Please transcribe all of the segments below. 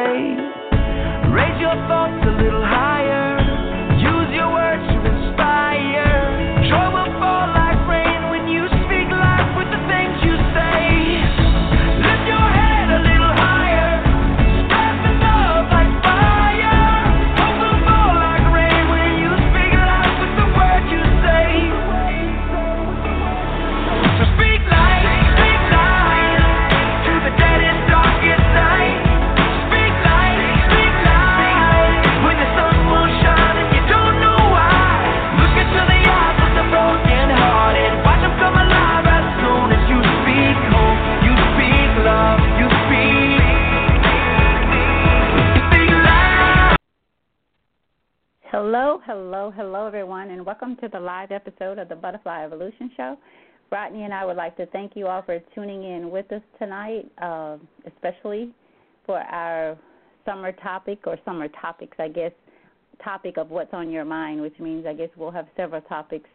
say. Raise your thoughts a little higher. Live episode of the Butterfly Evolution Show. Rodney and I would like to thank you all for tuning in with us tonight, uh, especially for our summer topic or summer topics, I guess, topic of what's on your mind, which means I guess we'll have several topics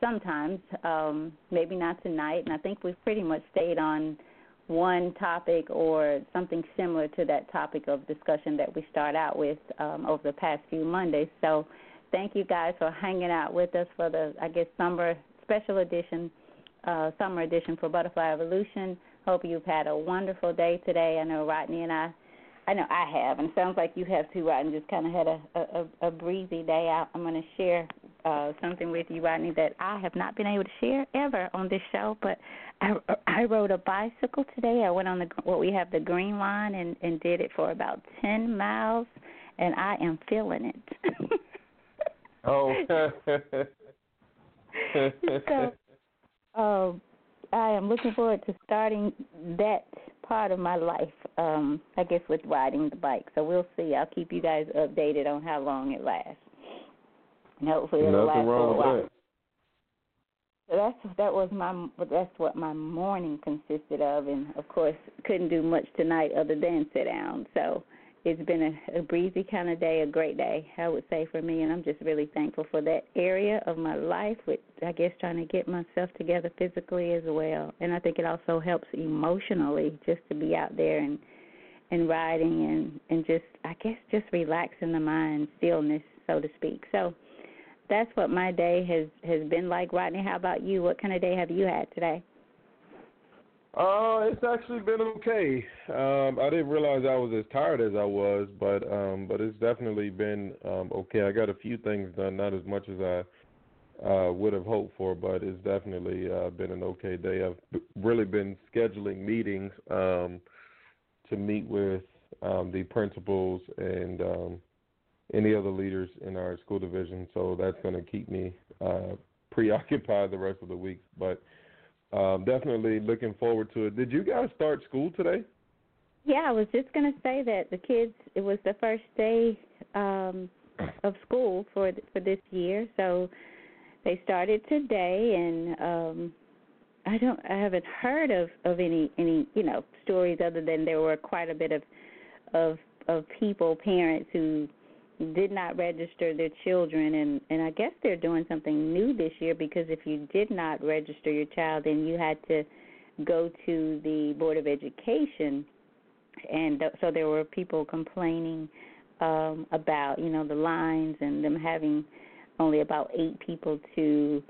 sometimes, um, maybe not tonight. And I think we've pretty much stayed on one topic or something similar to that topic of discussion that we start out with um, over the past few Mondays. So thank you guys for hanging out with us for the, I guess, summer special edition, uh, summer edition for Butterfly Evolution. Hope you've had a wonderful day today. I know Rodney and I, I know I have, and it sounds like you have too, Rodney. Just kind of had a, a, a breezy day out. I'm going to share uh, something with you, Rodney, that I have not been able to share ever on this show. But I, I rode a bicycle today. I went on the what we have the Green Line and and did it for about ten miles, and I am feeling it. Oh. so, um, I am looking forward to starting that part of my life. Um, I guess with riding the bike. So we'll see. I'll keep you guys updated on how long it lasts. And hopefully it'll last Nothing for a while. that. So that's that was my that's what my morning consisted of, and of course couldn't do much tonight other than sit down. So it's been a, a breezy kind of day, a great day, I would say for me, and I'm just really thankful for that area of my life. With I guess trying to get myself together physically as well, and I think it also helps emotionally just to be out there and and riding and and just I guess just relaxing the mind, stillness, so to speak. So that's what my day has has been like. Rodney, how about you? What kind of day have you had today? Uh, it's actually been okay. Um, I didn't realize I was as tired as I was, but um, but it's definitely been um, okay. I got a few things done, not as much as I uh, would have hoped for, but it's definitely uh, been an okay day. I've really been scheduling meetings um, to meet with um, the principals and um, any other leaders in our school division. So that's going to keep me uh, preoccupied the rest of the week. But um, definitely looking forward to it. Did you guys start school today? Yeah, I was just going to say that the kids. It was the first day um, of school for for this year, so they started today, and um, I don't. I haven't heard of of any any you know stories other than there were quite a bit of of of people, parents who did not register their children and and I guess they're doing something new this year because if you did not register your child then you had to go to the board of education. And th- so there were people complaining um about you know the lines and them having only about 8 people to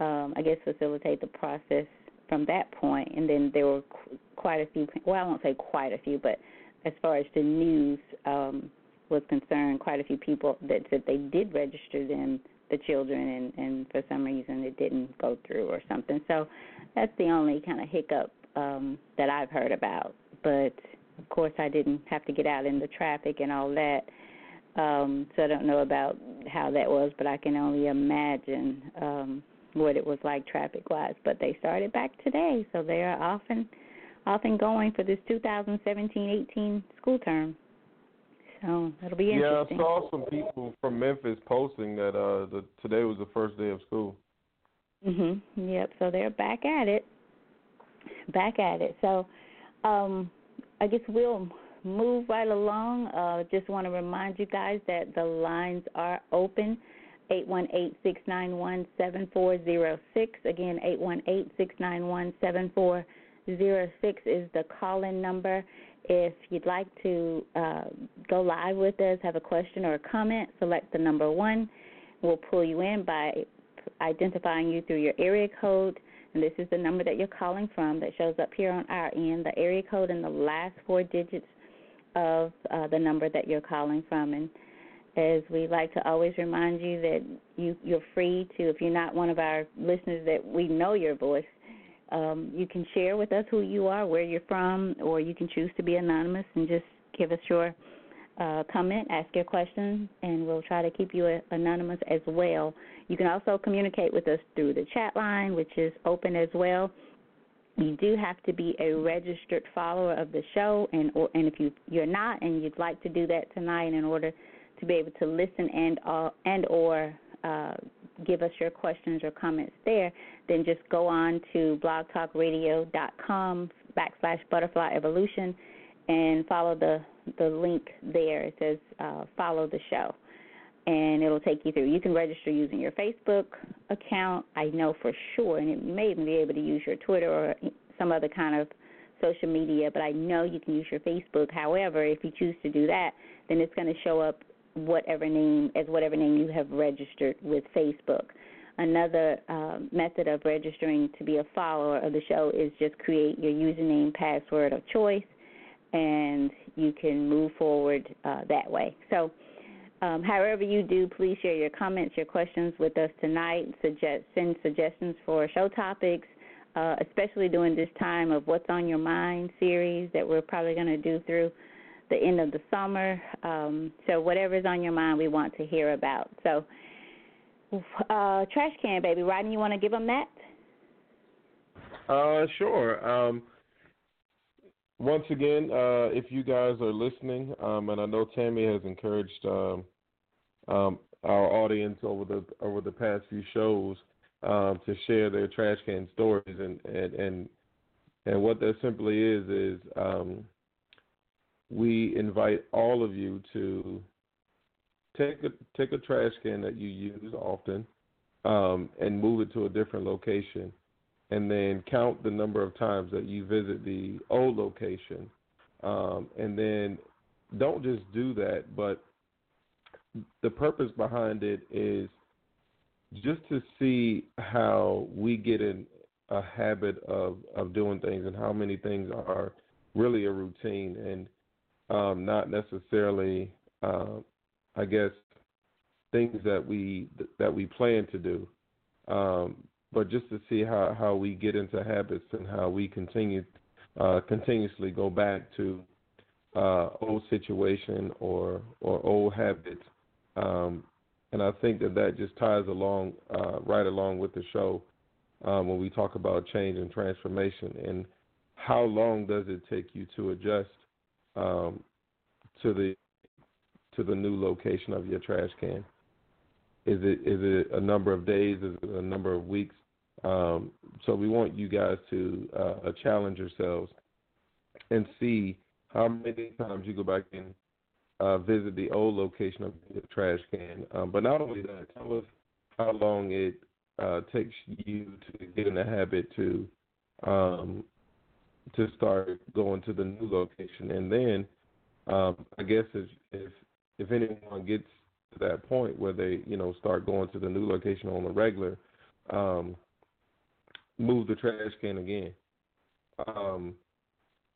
um I guess facilitate the process from that point. And then there were qu- quite a few well I won't say quite a few but as far as the news um was concerned, quite a few people that said they did register them, the children, and and for some reason it didn't go through or something. So that's the only kind of hiccup um, that I've heard about. But of course, I didn't have to get out in the traffic and all that. Um, so I don't know about how that was, but I can only imagine um, what it was like traffic wise. But they started back today, so they are off and going for this 2017-18 school term. So it'll be Yeah, I saw some people from Memphis posting that uh, the, today was the first day of school. Mhm. Yep. So they're back at it. Back at it. So, um, I guess we'll move right along. Uh, just want to remind you guys that the lines are open. Eight one eight six nine one seven four zero six. Again, eight one eight six nine one seven four zero six is the call-in number. If you'd like to uh, go live with us, have a question or a comment, select the number one. We'll pull you in by identifying you through your area code. And this is the number that you're calling from that shows up here on our end, the area code and the last four digits of uh, the number that you're calling from. And as we like to always remind you that you, you're free to, if you're not one of our listeners that we know your voice, um, you can share with us who you are, where you're from, or you can choose to be anonymous and just give us your uh, comment, ask your question, and we'll try to keep you uh, anonymous as well. You can also communicate with us through the chat line, which is open as well. You do have to be a registered follower of the show, and or, and if you you're not, and you'd like to do that tonight in order to be able to listen and uh, and or uh, give us your questions or comments there, then just go on to blogtalkradio.com backslash butterfly evolution and follow the, the link there. It says uh, follow the show. And it'll take you through. You can register using your Facebook account, I know for sure, and you may even be able to use your Twitter or some other kind of social media, but I know you can use your Facebook. However, if you choose to do that, then it's going to show up whatever name as whatever name you have registered with Facebook. Another uh, method of registering to be a follower of the show is just create your username password of choice, and you can move forward uh, that way. So, um, however you do, please share your comments, your questions with us tonight. Suggest send suggestions for show topics, uh, especially during this time of What's on Your Mind series that we're probably going to do through the end of the summer. Um, so whatever's on your mind, we want to hear about. So, uh, trash can, baby. Rodney, you want to give them that? Uh, sure. Um, once again, uh, if you guys are listening, um, and I know Tammy has encouraged um, um, our audience over the over the past few shows um, to share their trash can stories, and and and, and what that simply is is um, we invite all of you to take a take a trash can that you use often um, and move it to a different location and then count the number of times that you visit the old location. Um, and then don't just do that, but the purpose behind it is just to see how we get in a habit of, of doing things and how many things are really a routine and um, not necessarily, uh, I guess, things that we that we plan to do. Um, but just to see how, how we get into habits and how we continue uh, continuously go back to uh, old situation or or old habits um, and I think that that just ties along uh, right along with the show um, when we talk about change and transformation and how long does it take you to adjust um, to the to the new location of your trash can? Is it is it a number of days? Is it a number of weeks? Um, so we want you guys to uh, challenge yourselves and see how many times you go back and uh, visit the old location of the trash can. Um, but not only that, tell us how long it uh, takes you to get in the habit to um, to start going to the new location, and then um, I guess if, if if anyone gets to that point where they you know start going to the new location on the regular, um, move the trash can again. Um,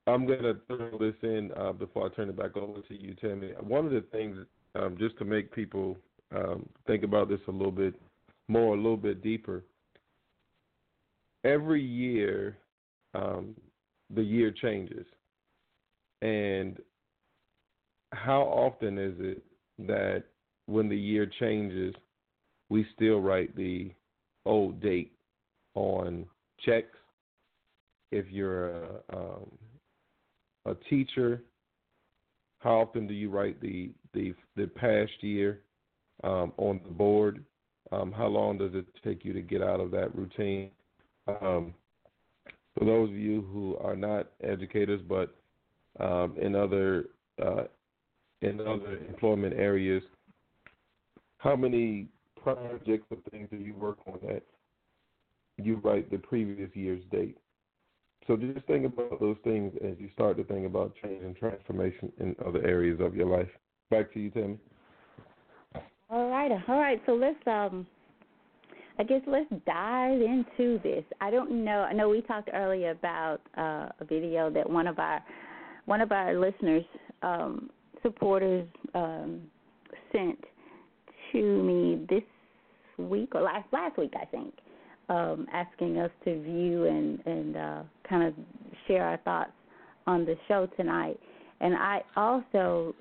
I'm gonna throw this in uh, before I turn it back over to you, Tammy. One of the things, um, just to make people um, think about this a little bit more, a little bit deeper. Every year, um, the year changes, and how often is it that when the year changes, we still write the old date on checks? If you're a um, a teacher, how often do you write the the the past year um, on the board? Um, how long does it take you to get out of that routine? Um, for those of you who are not educators, but um, in other uh, in other employment areas, how many projects or things do you work on that you write the previous year's date? So just think about those things as you start to think about change and transformation in other areas of your life. Back to you, Tammy. All right, all right. So let's um, I guess let's dive into this. I don't know. I know we talked earlier about uh, a video that one of our one of our listeners, um, supporters, um, sent to me this week or last last week, I think, um, asking us to view and and uh, kind of share our thoughts on the show tonight. And I also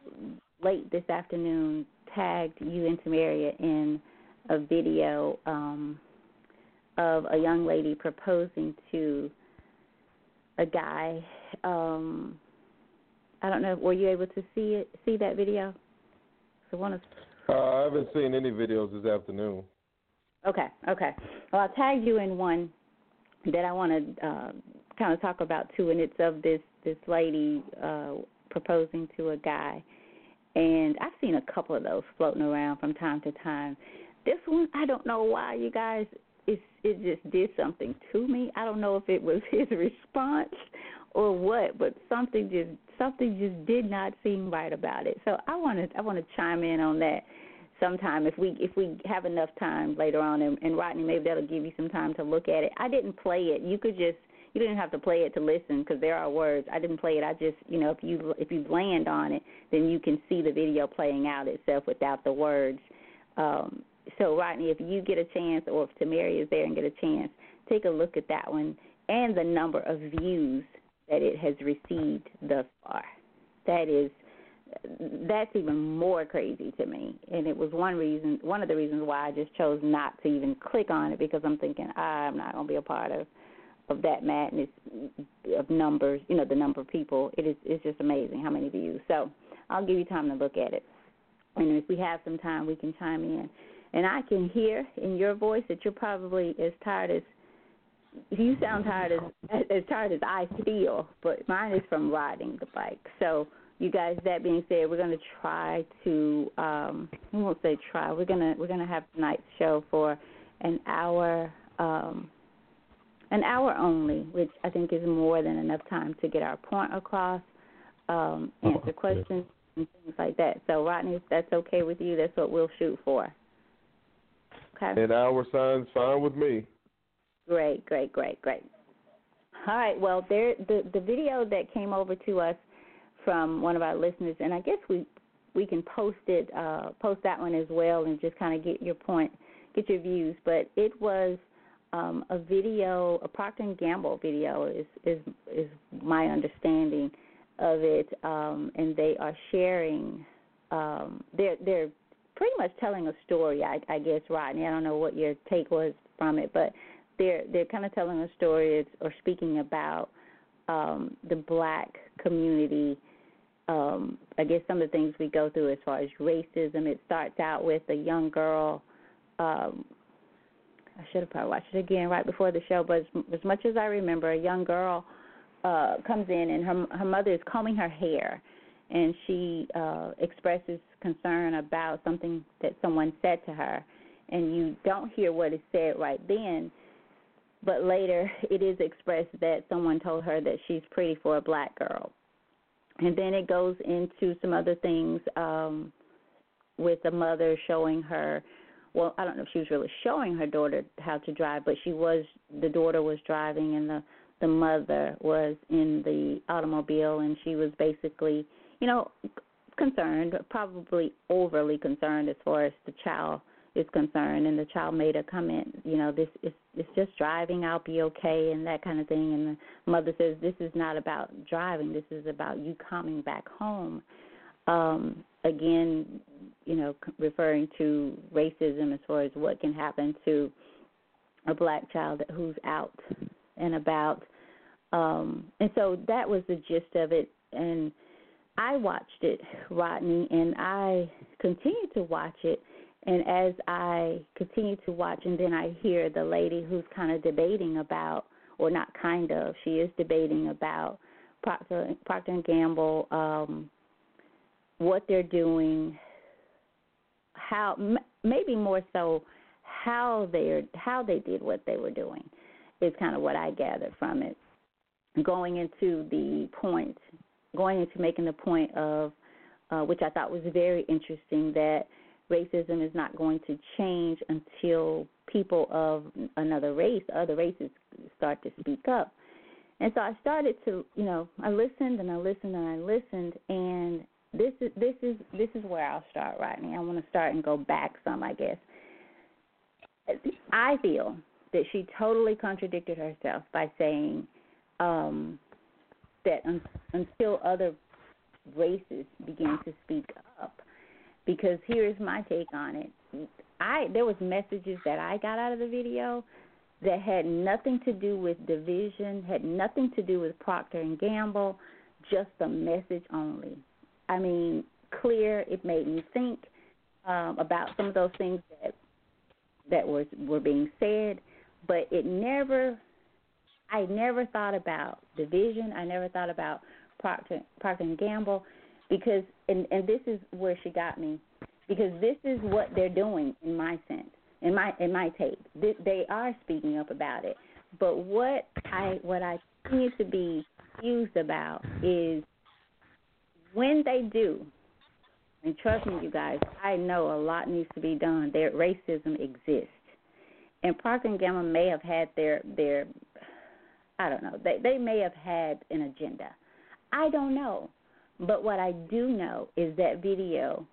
late this afternoon tagged you and Tamaria in a video um, of a young lady proposing to a guy. Um, I don't know. Were you able to see it? See that video? So one of. Uh, I haven't seen any videos this afternoon. Okay. Okay. Well, I tagged you in one that I want to uh, kind of talk about too, and it's of this this lady uh, proposing to a guy, and I've seen a couple of those floating around from time to time. This one, I don't know why you guys. It it just did something to me. I don't know if it was his response or what, but something just something just did not seem right about it. So I want to I want to chime in on that sometime if we if we have enough time later on and, and Rodney maybe that'll give you some time to look at it. I didn't play it. You could just you didn't have to play it to listen because there are words. I didn't play it. I just you know if you if you land on it, then you can see the video playing out itself without the words. Um, so Rodney, if you get a chance, or if Tamaria is there and get a chance, take a look at that one and the number of views that it has received thus far. That is that's even more crazy to me. And it was one reason, one of the reasons why I just chose not to even click on it because I'm thinking I'm not going to be a part of of that madness of numbers. You know, the number of people. It is it's just amazing how many views. So I'll give you time to look at it, and if we have some time, we can chime in. And I can hear in your voice that you're probably as tired as you sound tired as as tired as I feel, but mine is from riding the bike. So you guys that being said we're going to try to um we won't say try we're going to we're going to have tonight's show for an hour um an hour only which i think is more than enough time to get our point across um answer questions and things like that. So rodney if that's okay with you that's what we'll shoot for okay And hour sounds fine with me. Great, great, great, great. All right. Well, there the the video that came over to us from one of our listeners, and I guess we we can post it uh, post that one as well, and just kind of get your point, get your views. But it was um, a video, a Procter and Gamble video, is is is my understanding of it, um, and they are sharing. Um, they're they're pretty much telling a story. I, I guess, Rodney. I don't know what your take was from it, but they're they're kind of telling a story or speaking about um, the black community. Um, I guess some of the things we go through as far as racism. It starts out with a young girl. Um, I should have probably watched it again right before the show, but as, as much as I remember, a young girl uh, comes in and her her mother is combing her hair, and she uh, expresses concern about something that someone said to her, and you don't hear what is said right then, but later it is expressed that someone told her that she's pretty for a black girl, and then it goes into some other things um, with the mother showing her. Well, I don't know if she was really showing her daughter how to drive, but she was. The daughter was driving, and the the mother was in the automobile, and she was basically you know, concerned, probably overly concerned as far as the child is concerned. And the child made a comment, you know, this is it's just driving. I'll be okay, and that kind of thing. And the mother says, this is not about driving. This is about you coming back home. Um, again, you know, referring to racism as far as what can happen to a black child who's out and about. Um, and so that was the gist of it. And I watched it, Rodney, and I continue to watch it. And as I continue to watch, and then I hear the lady who's kind of debating about, or not kind of, she is debating about Procter, Procter and Gamble, um, what they're doing, how maybe more so how they how they did what they were doing is kind of what I gathered from it. Going into the point going into making the point of, uh, which I thought was very interesting, that racism is not going to change until people of another race, other races, start to speak up. And so I started to, you know, I listened and I listened and I listened, and this is this is this is where I'll start now. I want to start and go back some, I guess. I feel that she totally contradicted herself by saying um, that un- until other races begin to speak up. Because here's my take on it. I there was messages that I got out of the video that had nothing to do with division, had nothing to do with Procter and Gamble, just the message only. I mean, clear. It made me think um, about some of those things that that was were being said, but it never I never thought about division. I never thought about Procter, Procter and Gamble because, and, and this is where she got me, because this is what they're doing in my sense, in my in my take. They, they are speaking up about it, but what I what I continue to be confused about is when they do. And trust me, you guys, I know a lot needs to be done. Their racism exists, and Procter and Gamble may have had their their I don't know. They they may have had an agenda. I don't know. But what I do know is that video,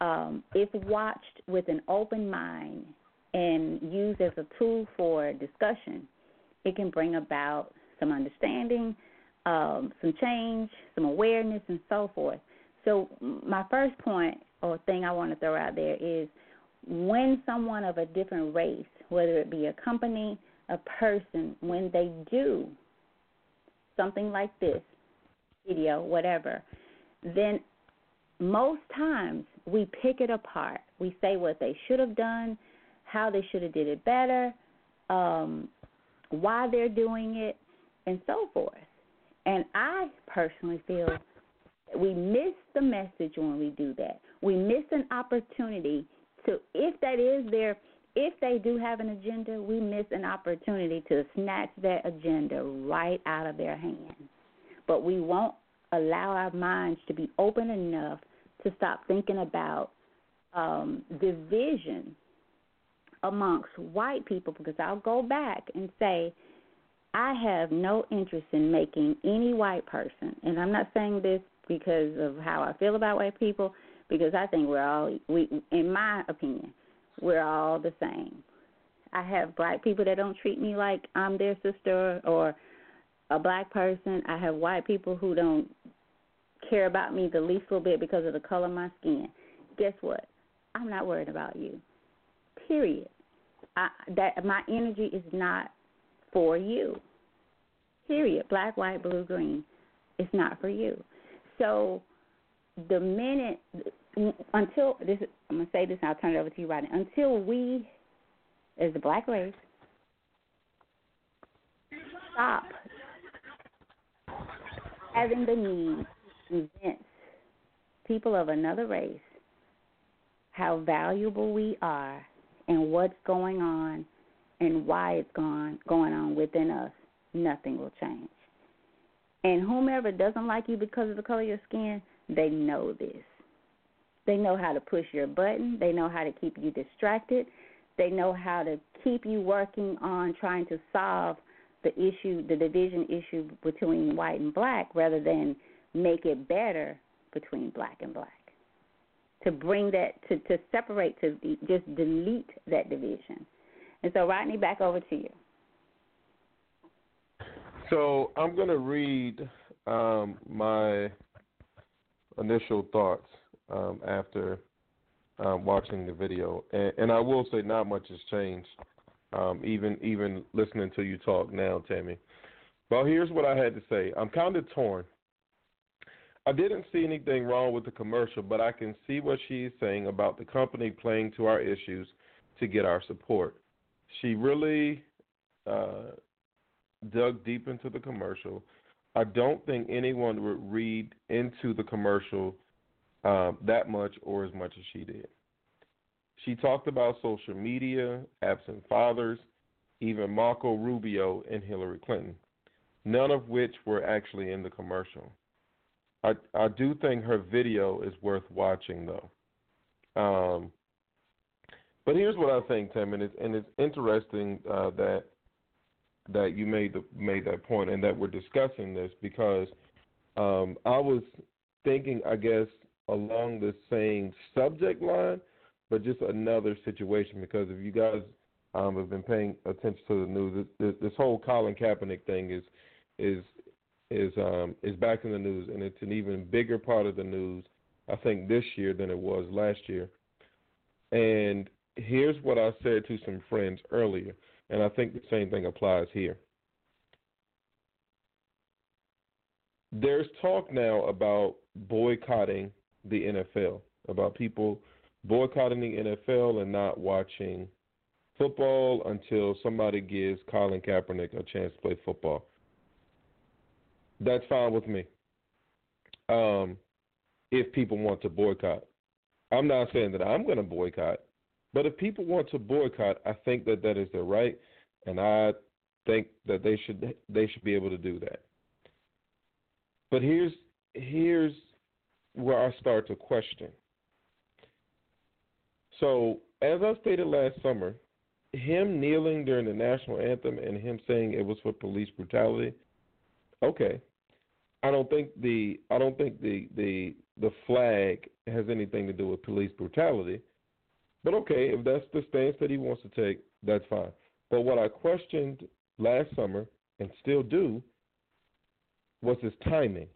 um, if watched with an open mind and used as a tool for discussion, it can bring about some understanding, um, some change, some awareness, and so forth. So, my first point or thing I want to throw out there is when someone of a different race, whether it be a company, a person when they do something like this, video, whatever, then most times we pick it apart. We say what they should have done, how they should have did it better, um, why they're doing it, and so forth. And I personally feel that we miss the message when we do that. We miss an opportunity to, if that is their if they do have an agenda, we miss an opportunity to snatch that agenda right out of their hands. But we won't allow our minds to be open enough to stop thinking about um, division amongst white people because I'll go back and say, I have no interest in making any white person, and I'm not saying this because of how I feel about white people, because I think we're all, we, in my opinion, we're all the same. I have black people that don't treat me like I'm their sister or a black person. I have white people who don't care about me the least little bit because of the color of my skin. Guess what? I'm not worried about you. Period. I, that my energy is not for you. Period. Black, white, blue, green. It's not for you. So the minute until this, I'm gonna say this, and I'll turn it over to you, Rodney. Until we, as the black race, stop having the need to convince people of another race how valuable we are and what's going on and why it's gone going on within us, nothing will change. And whomever doesn't like you because of the color of your skin, they know this. They know how to push your button. They know how to keep you distracted. They know how to keep you working on trying to solve the issue, the division issue between white and black, rather than make it better between black and black. To bring that, to, to separate, to just delete that division. And so, Rodney, back over to you. So I'm going to read um, my initial thoughts um, after um, watching the video, and, and, I will say not much has changed, um, even even listening to you talk now, Tammy. Well, here's what I had to say. I'm kind of torn. I didn't see anything wrong with the commercial, but I can see what she's saying about the company playing to our issues to get our support. She really uh, dug deep into the commercial. I don't think anyone would read into the commercial um, that much or as much as she did. She talked about social media, absent fathers, even Marco Rubio and Hillary Clinton, none of which were actually in the commercial. I I do think her video is worth watching though. Um, but here's what I think, Tim, and it's and it's interesting uh, that that you made the made that point and that we're discussing this because um, I was thinking, I guess, along the same subject line, but just another situation. Because if you guys um, have been paying attention to the news, this, this whole Colin Kaepernick thing is is is um, is back in the news, and it's an even bigger part of the news. I think this year than it was last year. And here's what I said to some friends earlier, and I think the same thing applies here. There's talk now about boycotting the NFL, about people boycotting the NFL and not watching football until somebody gives Colin Kaepernick a chance to play football. That's fine with me. Um, if people want to boycott, I'm not saying that I'm going to boycott, but if people want to boycott, I think that that is their right, and I think that they should they should be able to do that. But here's here's where I start to question. So, as I stated last summer, him kneeling during the national anthem and him saying it was for police brutality, okay. I don't think the I don't think the the the flag has anything to do with police brutality. But okay, if that's the stance that he wants to take, that's fine. But what I questioned last summer and still do was his timing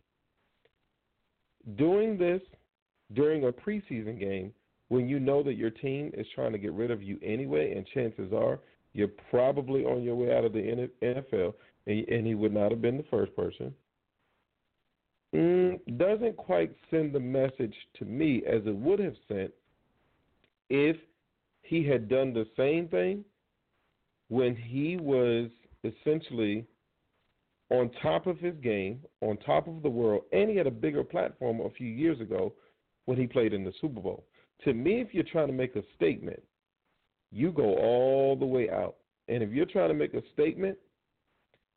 doing this during a preseason game when you know that your team is trying to get rid of you anyway, and chances are you're probably on your way out of the NFL, and, he would not have been the first person. Mm, doesn't quite send the message to me as it would have sent if he had done the same thing when he was essentially on top of his game, on top of the world, and he had a bigger platform a few years ago when he played in the Super Bowl. To me, if you're trying to make a statement, you go all the way out. And if you're trying to make a statement,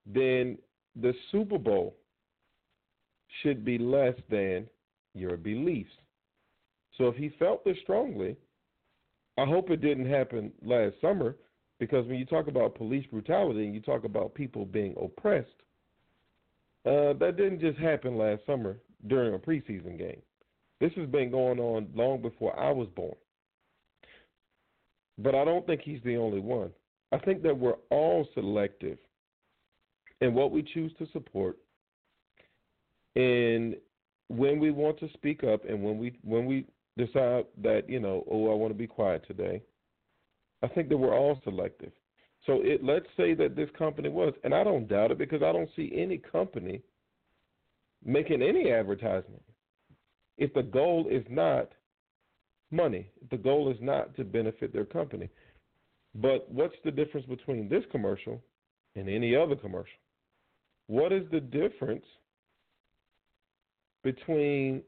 then the Super Bowl should be less than your beliefs. So if he felt this strongly, I hope it didn't happen last summer because when you talk about police brutality and you talk about people being oppressed, uh, that didn't just happen last summer during a preseason game. This has been going on long before I was born. But I don't think he's the only one. I think that we're all selective in what we choose to support and when we want to speak up and when we when we decide that you know, oh, I want to be quiet today. I think that we're all selective. So it let's say that this company was, and I don't doubt it because I don't see any company making any advertisement. If the goal is not money, the goal is not to benefit their company. But what's the difference between this commercial and any other commercial? What is the difference between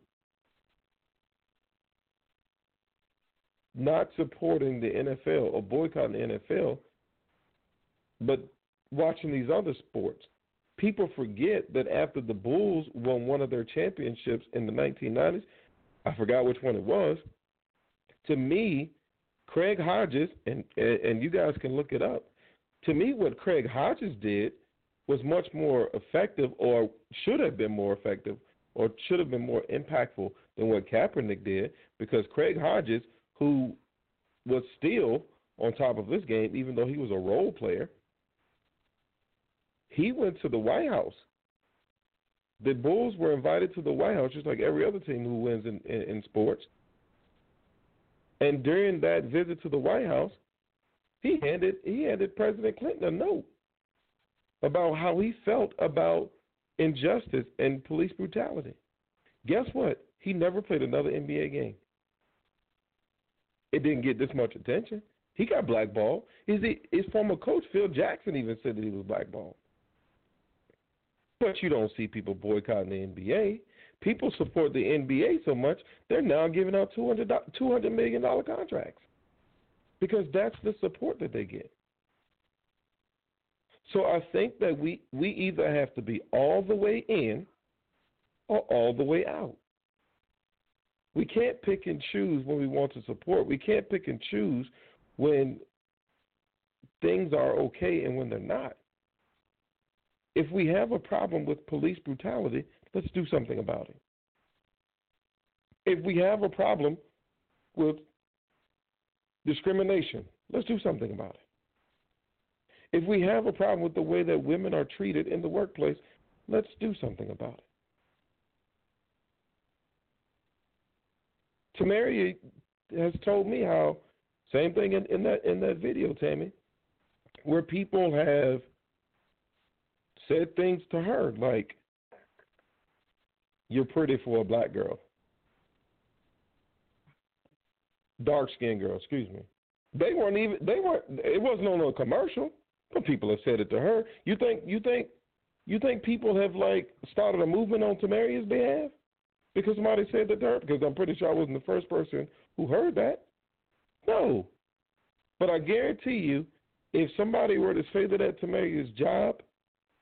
not supporting the NFL or boycotting the NFL, but watching these other sports? People forget that after the Bulls won one of their championships in the 1990s, I forgot which one it was. To me, Craig Hodges, and and you guys can look it up. To me, what Craig Hodges did was much more effective, or should have been more effective, or should have been more impactful than what Kaepernick did, because Craig Hodges, who was still on top of this game, even though he was a role player, he went to the White House. The Bulls were invited to the White House, just like every other team who wins in, in, in sports. And during that visit to the White House, he handed he handed President Clinton a note about how he felt about injustice and police brutality. Guess what? He never played another NBA game. It didn't get this much attention. He got blackballed. His, his former coach, Phil Jackson, even said that he was blackballed. But you don't see people boycotting the NBA. People support the NBA so much, they're now giving out $200, $200 million contracts because that's the support that they get. So I think that we, we either have to be all the way in or all the way out. We can't pick and choose when we want to support. We can't pick and choose when things are okay and when they're not. If we have a problem with police brutality, let's do something about it. If we have a problem with discrimination, let's do something about it. If we have a problem with the way that women are treated in the workplace, let's do something about it. Tamari has told me how same thing in, in that in that video, Tammy, where people have said things to her like, "You're pretty for a black girl." Dark skinned girl, excuse me. They weren't even. They weren't. It wasn't on a commercial, but people have said it to her. You think? You think? You think people have like started a movement on Tamaria's behalf because somebody said that to her? Because I'm pretty sure I wasn't the first person who heard that. No, but I guarantee you, if somebody were to say that at Tamaria's job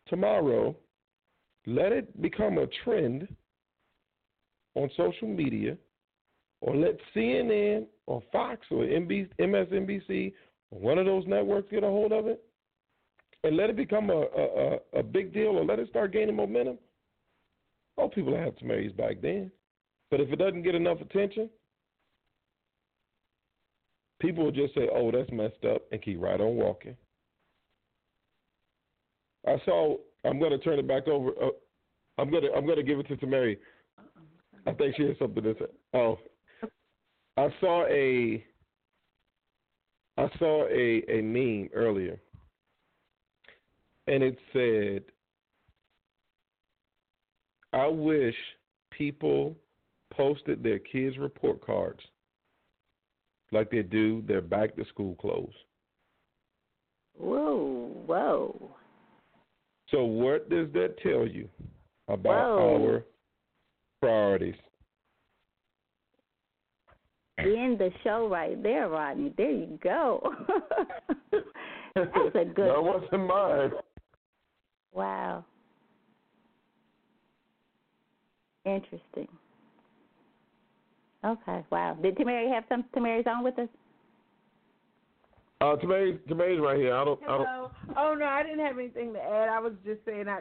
tomorrow, let it become a trend on social media, or let CNN or Fox or MSNBC or one of those networks get a hold of it, and let it become a, a, a big deal or let it start gaining momentum, all people have Tamari's back then. But if it doesn't get enough attention, people will just say, "Oh, that's messed up," and keep right on walking. I saw. I'm going to turn it back over. Uh, I'm going to. I'm going to give it to Tamari. I think she has something to say. Oh, I saw a. I saw a a meme earlier, and it said, "I wish people posted their kids' report cards like they do their back to school clothes." Whoa, whoa. So what does that tell you about Whoa. our priorities? End the show right there, Rodney. There you go. That's a good. That wasn't mine. Wow. Interesting. Okay. Wow. Did Tamari have some? Tamari's on with us. Uh, Tamari, Tamari's right here. I don't. I don't. Hello. Oh no, I didn't have anything to add. I was just saying I,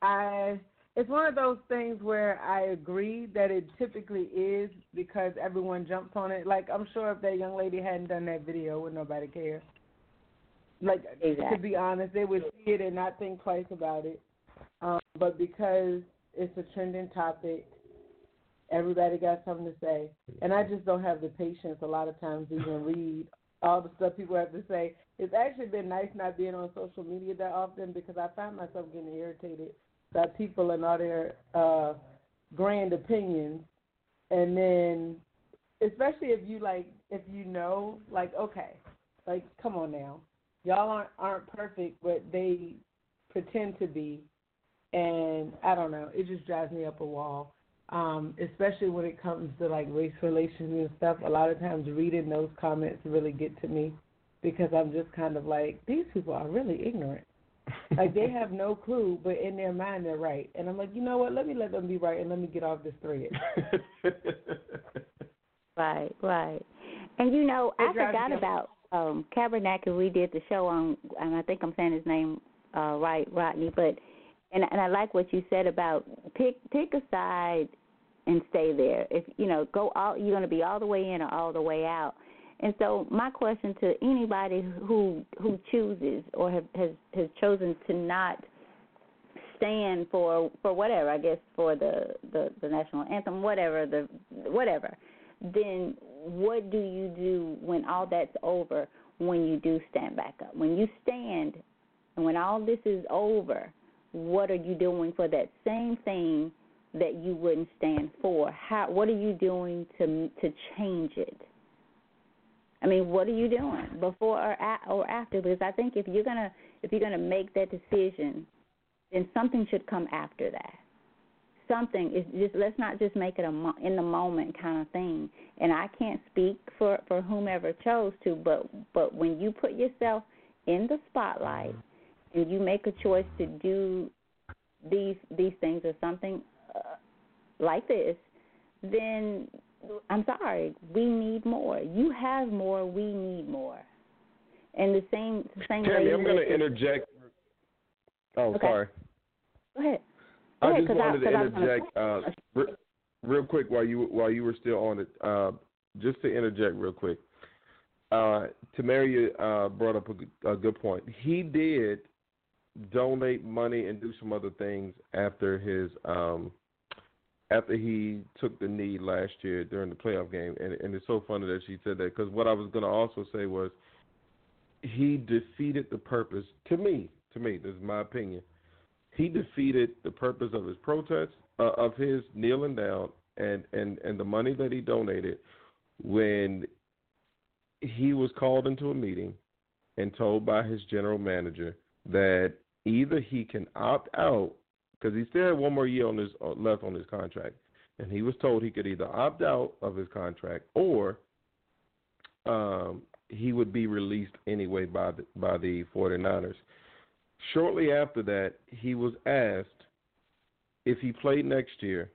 I. It's one of those things where I agree that it typically is because everyone jumps on it. Like I'm sure if that young lady hadn't done that video, would nobody care. Like to be honest, they would see it and not think twice about it. Um, but because it's a trending topic, Everybody got something to say, and I just don't have the patience a lot of times to even read all the stuff people have to say. It's actually been nice not being on social media that often because I find myself getting irritated by people and all their uh, grand opinions, and then especially if you like if you know like okay, like come on now, y'all aren't aren't perfect, but they pretend to be, and I don't know, it just drives me up a wall. Um, especially when it comes to like race relations and stuff. A lot of times reading those comments really get to me because I'm just kind of like, these people are really ignorant. like they have no clue, but in their mind they're right. And I'm like, you know what? Let me let them be right and let me get off this thread. Right, right. And you know, It I forgot about um Kaepernick. We did the show on, and I think I'm saying his name uh right, Rodney. But and and I like what you said about pick pick a side and stay there. If you know, go all you're going to be all the way in or all the way out. And so my question to anybody who who chooses or have, has has chosen to not stand for for whatever I guess for the the the national anthem whatever the whatever then what do you do when all that's over when you do stand back up when you stand and when all this is over what are you doing for that same thing that you wouldn't stand for how what are you doing to to change it I mean, what are you doing before or, a- or after? Because I think if you're gonna if you're gonna make that decision, then something should come after that. Something is just let's not just make it a mo- in the moment kind of thing. And I can't speak for for whomever chose to, but but when you put yourself in the spotlight and you make a choice to do these these things or something uh, like this, then I'm sorry, we need more. You have more, we need more. And the same same Tammy, way I'm going to interject. Oh, Okay. sorry. Go ahead. Go I ahead, just wanted I gonna- interject uh, re- real quick while you while you were still on it. Uh, just to interject real quick. Uh, Tamaria uh, brought up a, good- a good point. He did donate money and do some other things after his um, after he took the knee last year during the playoff game, and, and it's so funny that she said that because what I was going to also say was he defeated the purpose. To me, to me, this is my opinion. He defeated the purpose of his protest, uh, of his kneeling down, and and and the money that he donated when he was called into a meeting and told by his general manager that either he can opt out because he still had one more year on his uh, left on his contract, and he was told he could either opt out of his contract or um, he would be released anyway by the, by the 49ers. Shortly after that, he was asked if he played next year,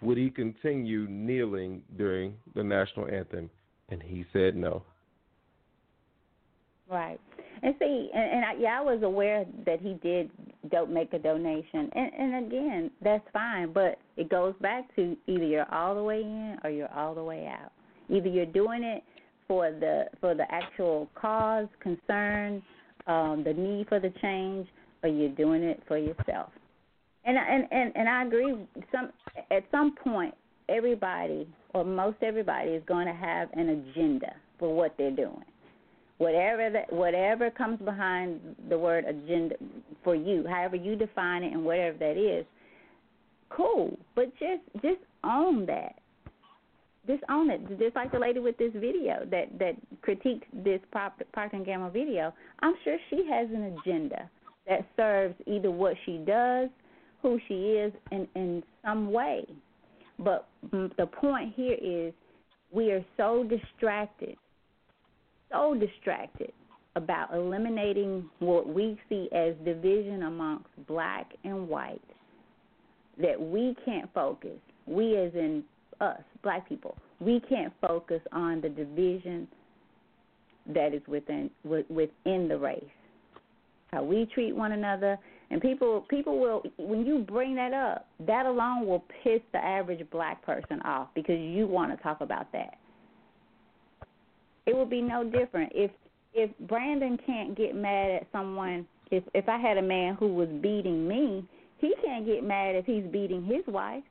would he continue kneeling during the national anthem, and he said no. Right. And see, and, and I, yeah, I was aware that he did don't make a donation, and, and again, that's fine. But it goes back to either you're all the way in or you're all the way out. Either you're doing it for the for the actual cause, concern, um, the need for the change, or you're doing it for yourself. And and and and I agree. Some at some point, everybody or most everybody is going to have an agenda for what they're doing whatever that whatever comes behind the word agenda for you, however you define it and whatever that is, cool. But just just own that. Just own it. Just like the lady with this video that that critiqued this Procter and Gamble video. I'm sure she has an agenda that serves either what she does, who she is, in in some way. But mm, the point here is we are so distracted so distracted about eliminating what we see as division amongst black and white that we can't focus. We, as in us, black people, we can't focus on the division that is within within the race. How we treat one another, and people people will when you bring that up, that alone will piss the average black person off because you want to talk about that it would be no different if if Brandon can't get mad at someone if if I had a man who was beating me, he can't get mad if he's beating his wife.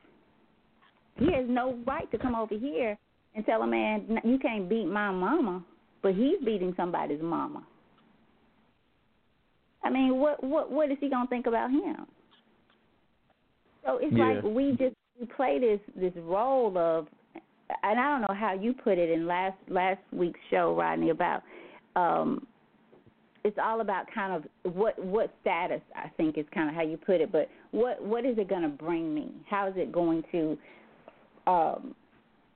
He has no right to come over here and tell a man you can't beat my mama, but he's beating somebody's mama. I mean, what what what is he gonna think about him? So it's Yeah. like we just we play this this role of, and I don't know how you put it in last last week's show, Rodney, about um, it's all about kind of what what status I think is kind of how you put it, but what what is it going to bring me? How is it going to, um,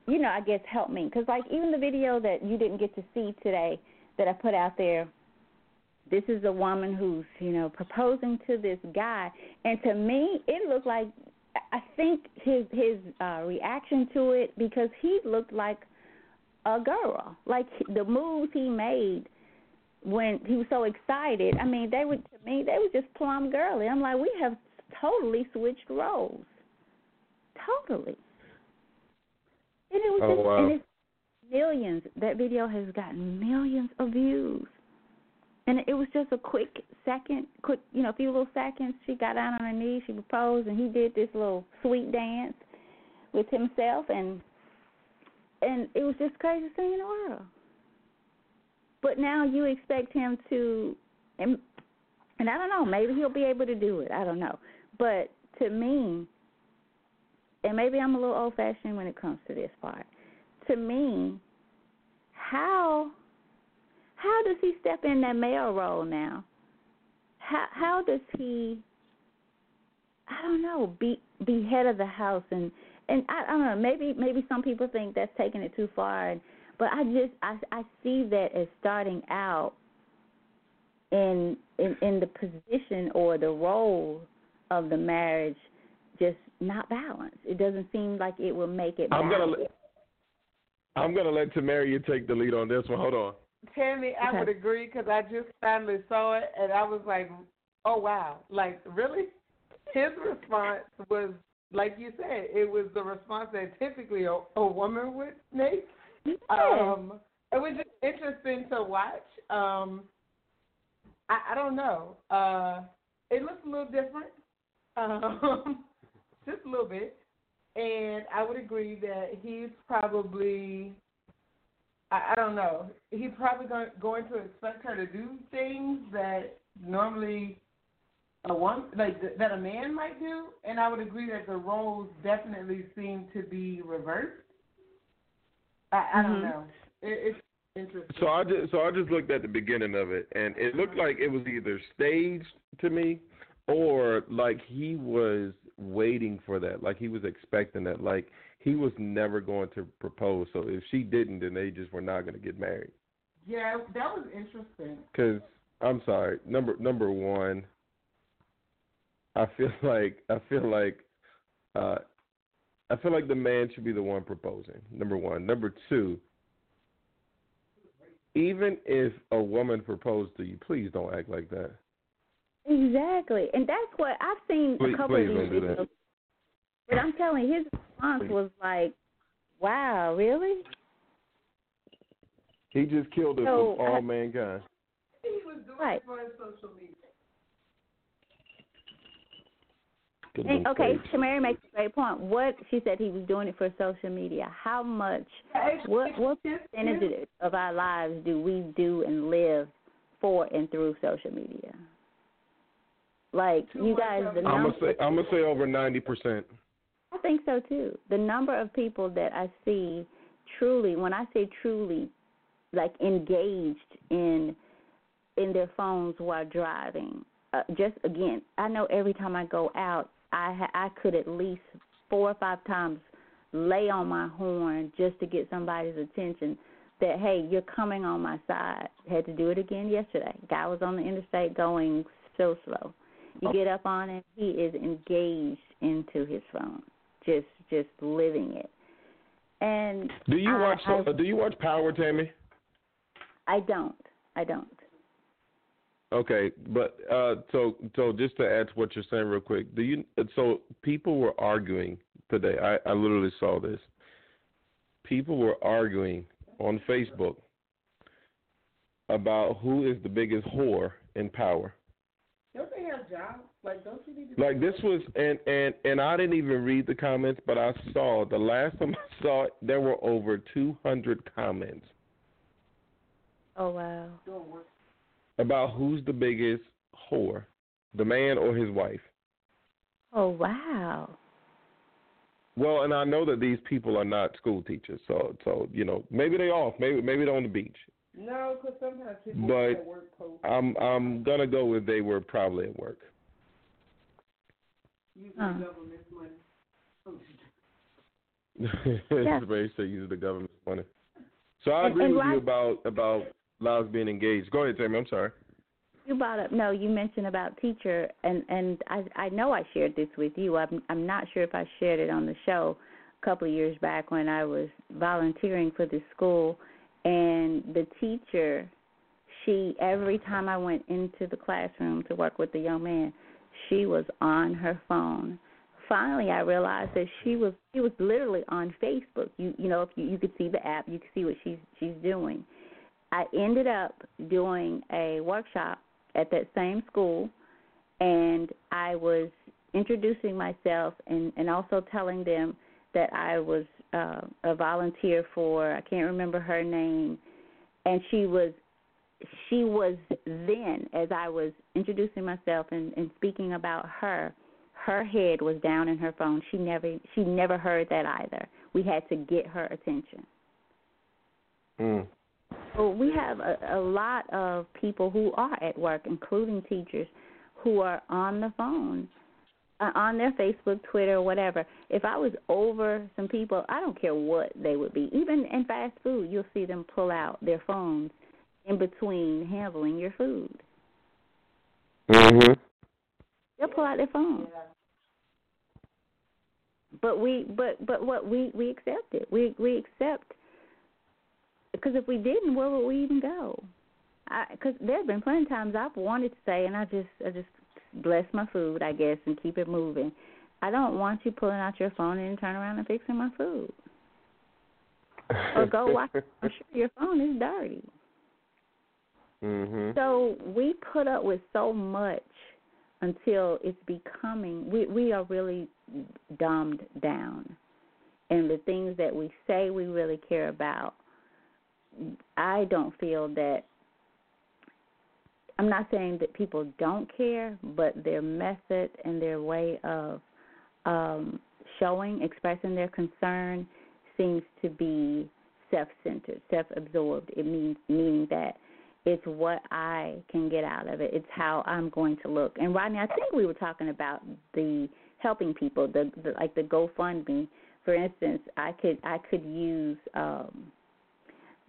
you know, I guess help me? Because like even the video that you didn't get to see today that I put out there, this is a woman who's you know proposing to this guy, and to me it looked like I think his his uh, reaction to it because he looked like a girl, like the moves he made when he was so excited. I mean, they were to me they were just plum girly. I'm like, we have totally switched roles, totally. And it was Oh, just wow. and it's millions. That video has gotten millions of views. And it was just a quick second, quick, you know, a few little seconds. She got down on her knees, she proposed, and he did this little sweet dance with himself, and and it was just craziest thing in the world. But now you expect him to, and, and I don't know, maybe he'll be able to do it. I don't know. But to me, and maybe I'm a little old fashioned when it comes to this part. To me, how how does he step in that male role now? How how does he I don't know, be be head of the house and and I, I don't know, maybe maybe some people think that's taking it too far and but I just I I see that as starting out in in in the position or the role of the marriage just not balanced. It doesn't seem like it will make it I'm gonna let, I'm gonna let Tamaria take the lead on this one. Hold on. Tammy, I Okay. would agree because I just finally saw it and I was like, oh wow, like really? His response was like you said, it was the response that typically a, a woman would make. Yeah. Um, it was just interesting to watch. Um, I, I don't know. Uh, it looks a little different, um, just a little bit. And I would agree that he's probably, I, I don't know, he's probably going, going to expect her to do things that normally a one like th- that a man might do. And I would agree that the roles definitely seem to be reversed. I, I don't Mhm. know. It, it's interesting. So I just so I just looked at the beginning of it, and it looked like it was either staged to me, or like he was waiting for that, like he was expecting that, like he was never going to propose. So if she didn't, then they just were not going to get married. yeah, that was interesting. Because I'm sorry, number number one, I feel like I feel like uh, I feel like the man should be the one proposing. Number one. Number two. Even if a woman proposed to you, please don't act like that. Exactly, and that's what I've seen Please- a couple of these videos. But I'm telling you, his response was like, "Wow, really?" He just killed it So, for all I- mankind. He was doing Right. it for his social media. And, okay, face. Tamara makes a great point. What she said he was doing it for social media. How much? Actually, What what his- percentage of our lives do we do and live for and through social media? Like Too you guys, the. I'm number. gonna say I'm gonna say over ninety percent. I think so too. The number of people that I see truly, when I say truly, like engaged in in their phones while driving. Uh, just again, I know every time I go out, I ha- I could at least four or five times lay on my horn just to get somebody's attention. That hey, you're coming on my side. Had to do it again yesterday. Guy was on the interstate going so slow. You get up on him, he is engaged into his phone, just just living it. And Do you I- watch I, uh, Do you watch Power, Tammy? I don't. I don't. Okay, but uh, so so just to add to what you're saying real quick, do you? So people were arguing today. I, I literally saw this. People were arguing on Facebook about who is the biggest whore in Power. Don't they have jobs? Like, don't you need to? Like this was, and and and I didn't even read the comments, but I saw the last time I saw it, there were over 200 comments Oh wow. about who's the biggest whore, the man or his wife. Oh wow. Well, and I know that these people are not school teachers, so so you know maybe they off, maybe maybe they're on the beach. No, because sometimes people But- at work post. I'm I'm gonna go with they were probably at work. Using Huh. the uh. government's money. Yeah. it's very so use the government's money. So I And- agree and with you about about Lyles being engaged. Go ahead, Tammy. I'm sorry. You brought up no. You mentioned about teacher, and and I I know I shared this with you. I'm I'm not sure if I shared it on the show a couple of years back when I was volunteering for this school, and the teacher, she every time I went into the classroom to work with the young man, she was on her phone. Finally, I realized that she was she was literally on Facebook. You you know if you you could see the app, you could see what she's she's doing. I ended up doing a workshop at that same school, and I was introducing myself and, and also telling them that I was uh, a volunteer for I can't remember her name, and she was she was then as I was introducing myself and, and speaking about her, her head was down in her phone. She never she never heard that either. We had to get her attention. Mm. Well, we have a, a lot of people who are at work, including teachers, who are on the phone, on their Facebook, Twitter, whatever. If I was over some people, I don't care what they would be. Even in fast food, you'll see them pull out their phones in between handling your food. Mhm. They'll pull out their phone. But we, but but what we we accept it. We we accept because if we didn't, where would we even go? Because there have been plenty of times I've wanted to say, and I just I just bless my food, I guess, and keep it moving. I don't want you pulling out your phone and turn around and fixing my food, or go watch. I'm sure your phone is dirty. mhm. So we put up with so much until it's becoming we we are really dumbed down. And the things that we say we really care about, I don't feel that I'm not saying that people don't care, but their method and their way of um, showing, expressing their concern seems to be self-centered, self-absorbed. It means meaning that it's what I can get out of it. It's how I'm going to look. And Rodney, I think we were talking about the helping people, the, the like the GoFundMe. For instance, I could I could use. Um,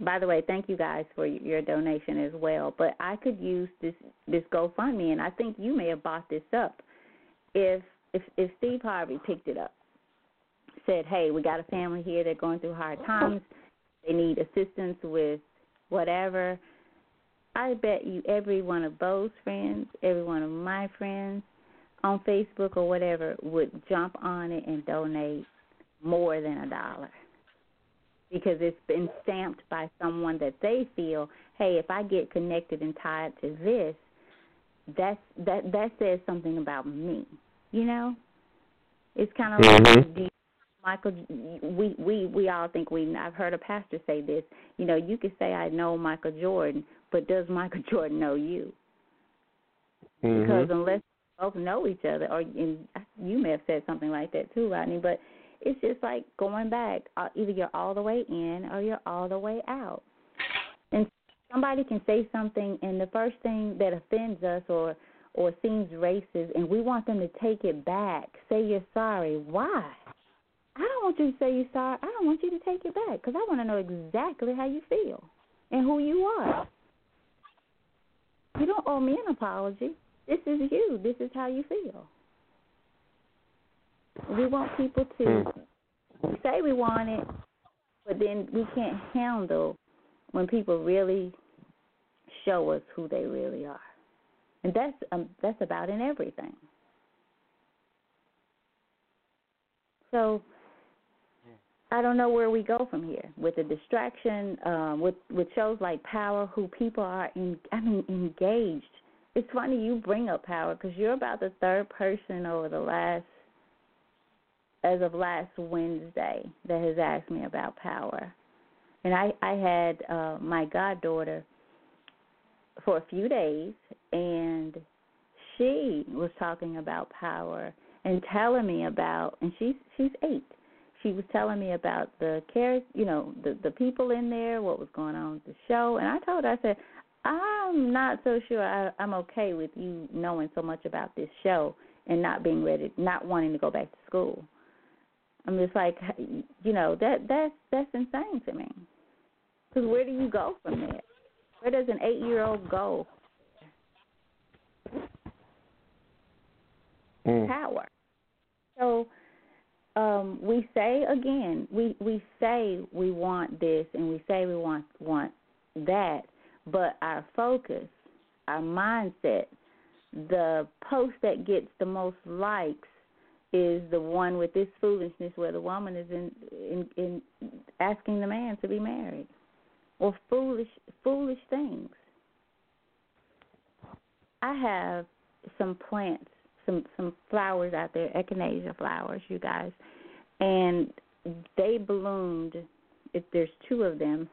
by the way, thank you guys for your donation as well. But I could use this this GoFundMe, and I think you may have bought this up. If if if Steve Harvey picked it up, said, "Hey, we got a family here. They're going through hard times. They need assistance with whatever." I bet you every one of those friends, every one of my friends on Facebook or whatever would jump on it and donate more than a dollar because it's been stamped by someone that they feel, hey, if I get connected and tied to this, that's that that says something about me. You know, it's kind of Mhm. like do you- Michael. We we we all think we. I've heard a pastor say this. You know, you could say I know Michael Jordan, but does Michael Jordan know you? Because Mhm. unless both know each other, or and you may have said something like that too, Rodney. But it's just like going back. Uh, either you're all the way in or you're all the way out. And somebody can say something, and the first thing that offends us or or seems racist, and we want them to take it back. Say you're sorry. Why? I don't want you to say you're sorry. I don't want you to take it back because I want to know exactly how you feel and who you are. You don't owe me an apology. This is you. This is how you feel. We want people to say we want it, but then we can't handle when people really show us who they really are, and that's um, that's about in everything. So I don't know where we go from here. With the distraction, um, with with shows like Power, who people are in, I mean, engaged. It's funny you bring up power because you're about the third person over the last, as of last Wednesday, that has asked me about power. And I I had uh, my goddaughter for a few days, and she was talking about power and telling me about, and she's she's eight. She was telling me about the care, you know, the the people in there, what was going on with the show, and I told her, I said, I'm not so sure I, I'm okay with you knowing so much about this show and not being ready, not wanting to go back to school. I'm just like, you know, that that's that's insane to me. Because where do you go from there? Where does an eight-year-old go? Mm. Power. So um, we say again, we we say we want this and we say we want want that, but our focus, our mindset, the post that gets the most likes is the one with this foolishness where the woman is in in, in asking the man to be married or foolish foolish things. I have some plants, some some flowers out there, echinacea flowers, you guys, and they bloomed. If there's two of them,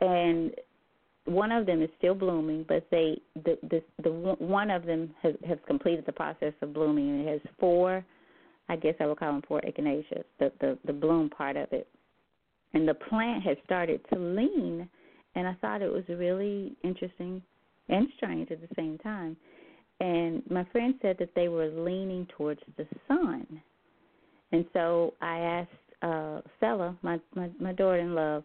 and one of them is still blooming, but they the the the one of them has has completed the process of blooming, and it has four. I guess I would call them four echinaceas, the the the bloom part of it, and the plant has started to lean and I thought it was really interesting and strange at the same time. And my friend said that they were leaning towards the sun, and so I asked uh Stella, my my, my daughter in love,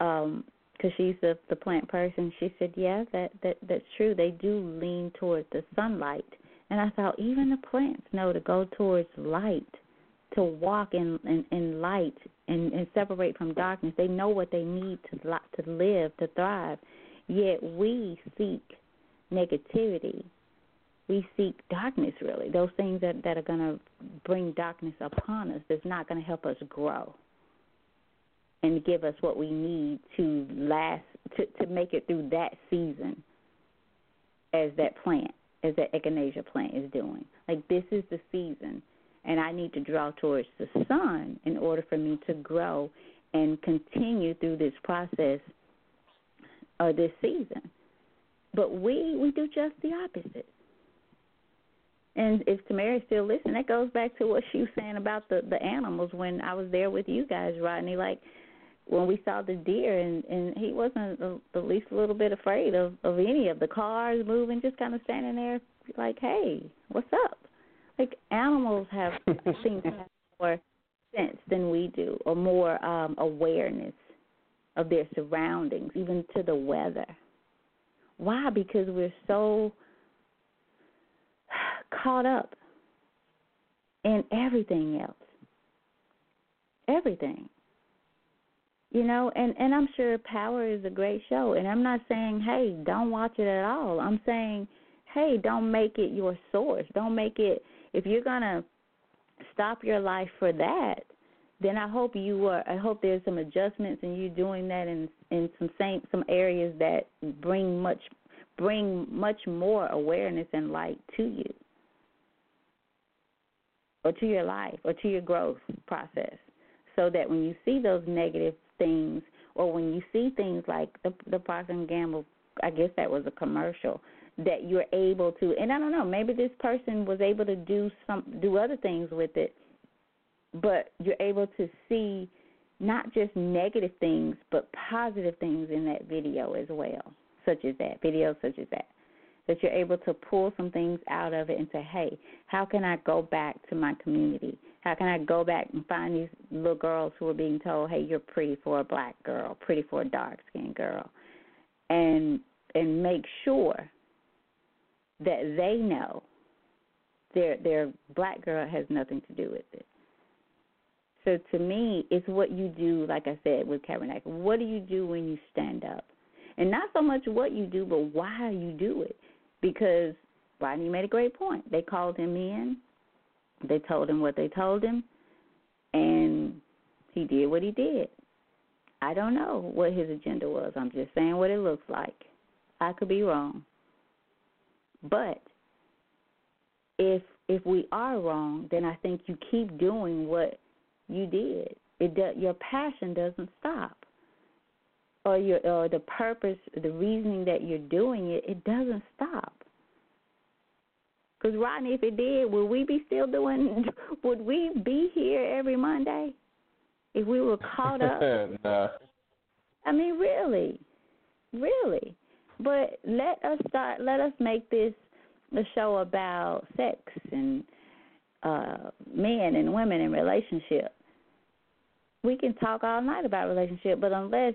um, because she's the the plant person. She said, "Yeah, that that that's true. They do lean towards the sunlight." And I thought, even the plants know to go towards light, to walk in in, in light and, and separate from darkness. They know what they need to to live, to thrive. Yet we seek negativity. We seek darkness, really. Those things that that are going to bring darkness upon us. That's not going to help us grow and give us what we need to last to to make it through that season. As that plant, as that echinacea plant is doing. Like this is the season and I need to draw towards the sun in order for me to grow and continue through this process or this season. But we we do just the opposite. And if Tamara's still listening, that goes back to what she was saying about the the animals when I was there with you guys, Rodney. Like when we saw the deer, and and he wasn't the, the least little bit afraid of of any of the cars moving, just kind of standing there, like, "Hey, what's up?" like animals have have more sense than we do, or more um, awareness of their surroundings, even to the weather. Why? Because we're so caught up in everything else. Everything. You know, and and I'm sure Power is a great show, and I'm not saying, hey, don't watch it at all. I'm saying, hey, don't make it your source. Don't make it if you're gonna stop your life for that, then I hope you are. I hope there's some adjustments and you doing that in in some same some areas that bring much bring much more awareness and light to you, or to your life, or to your growth process, so that when you see those negative things, or when you see things like the the Procter and Gamble, I guess that was a commercial that you're able to and I don't know, maybe this person was able to do some do other things with it, but you're able to see not just negative things but positive things in that video as well, such as that, videos such as that. That you're able to pull some things out of it and say, Hey, how can I go back to my community? How can I go back and find these little girls who are being told, Hey, you're pretty for a black girl, pretty for a dark skinned girl and and make sure that they know their their black girl has nothing to do with it. So to me, it's what you do, like I said with Kaepernick. What do you do when you stand up? And not so much what you do, but why you do it. Because Rodney made a great point. They called him in, they told him what they told him, and he did what he did. I don't know what his agenda was. I'm just saying what it looks like. I could be wrong. But if if we are wrong, then I think you keep doing what you did. It do, your passion doesn't stop, or your or the purpose, the reasoning that you're doing it, it doesn't stop. Because Rodney, if it did, would we be still doing? Would we be here every Monday if we were caught up? nah. I mean, really, really. But let us start. Let us make this a show about sex and uh men and women and relationship. We can talk all night about relationship, but unless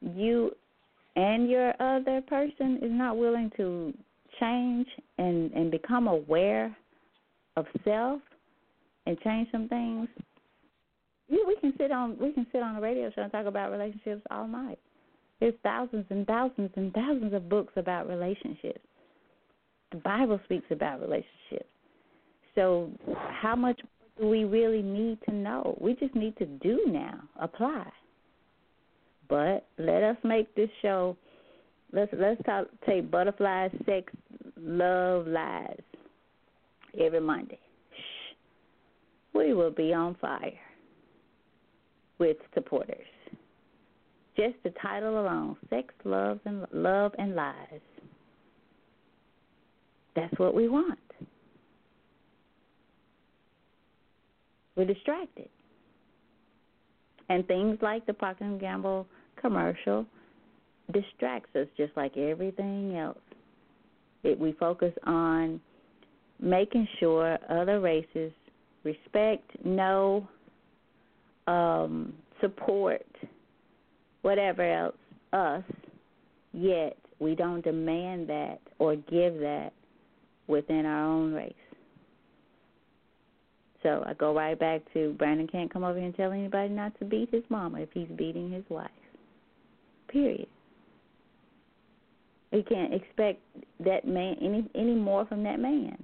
you and your other person is not willing to change and and become aware of self and change some things, yeah, we can sit on we can sit on a radio show and talk about relationships all night. There's thousands and thousands and thousands of books about relationships. The Bible speaks about relationships. So how much do we really need to know? We just need to do now, apply. But let us make this show let's let's talk take butterflies, sex, love, lies every Monday. Shh. We will be on fire with supporters. Just the title alone, Sex, Love and Love and Lies. That's what we want. We're distracted. And things like the Procter and Gamble commercial distracts us just like everything else. It, we focus on making sure other races respect, know, um, support, whatever else, us, yet we don't demand that or give that within our own race. So I go right back to Brandon can't come over here and tell anybody not to beat his mama if he's beating his wife. Period. We can't expect that man any any more from that man.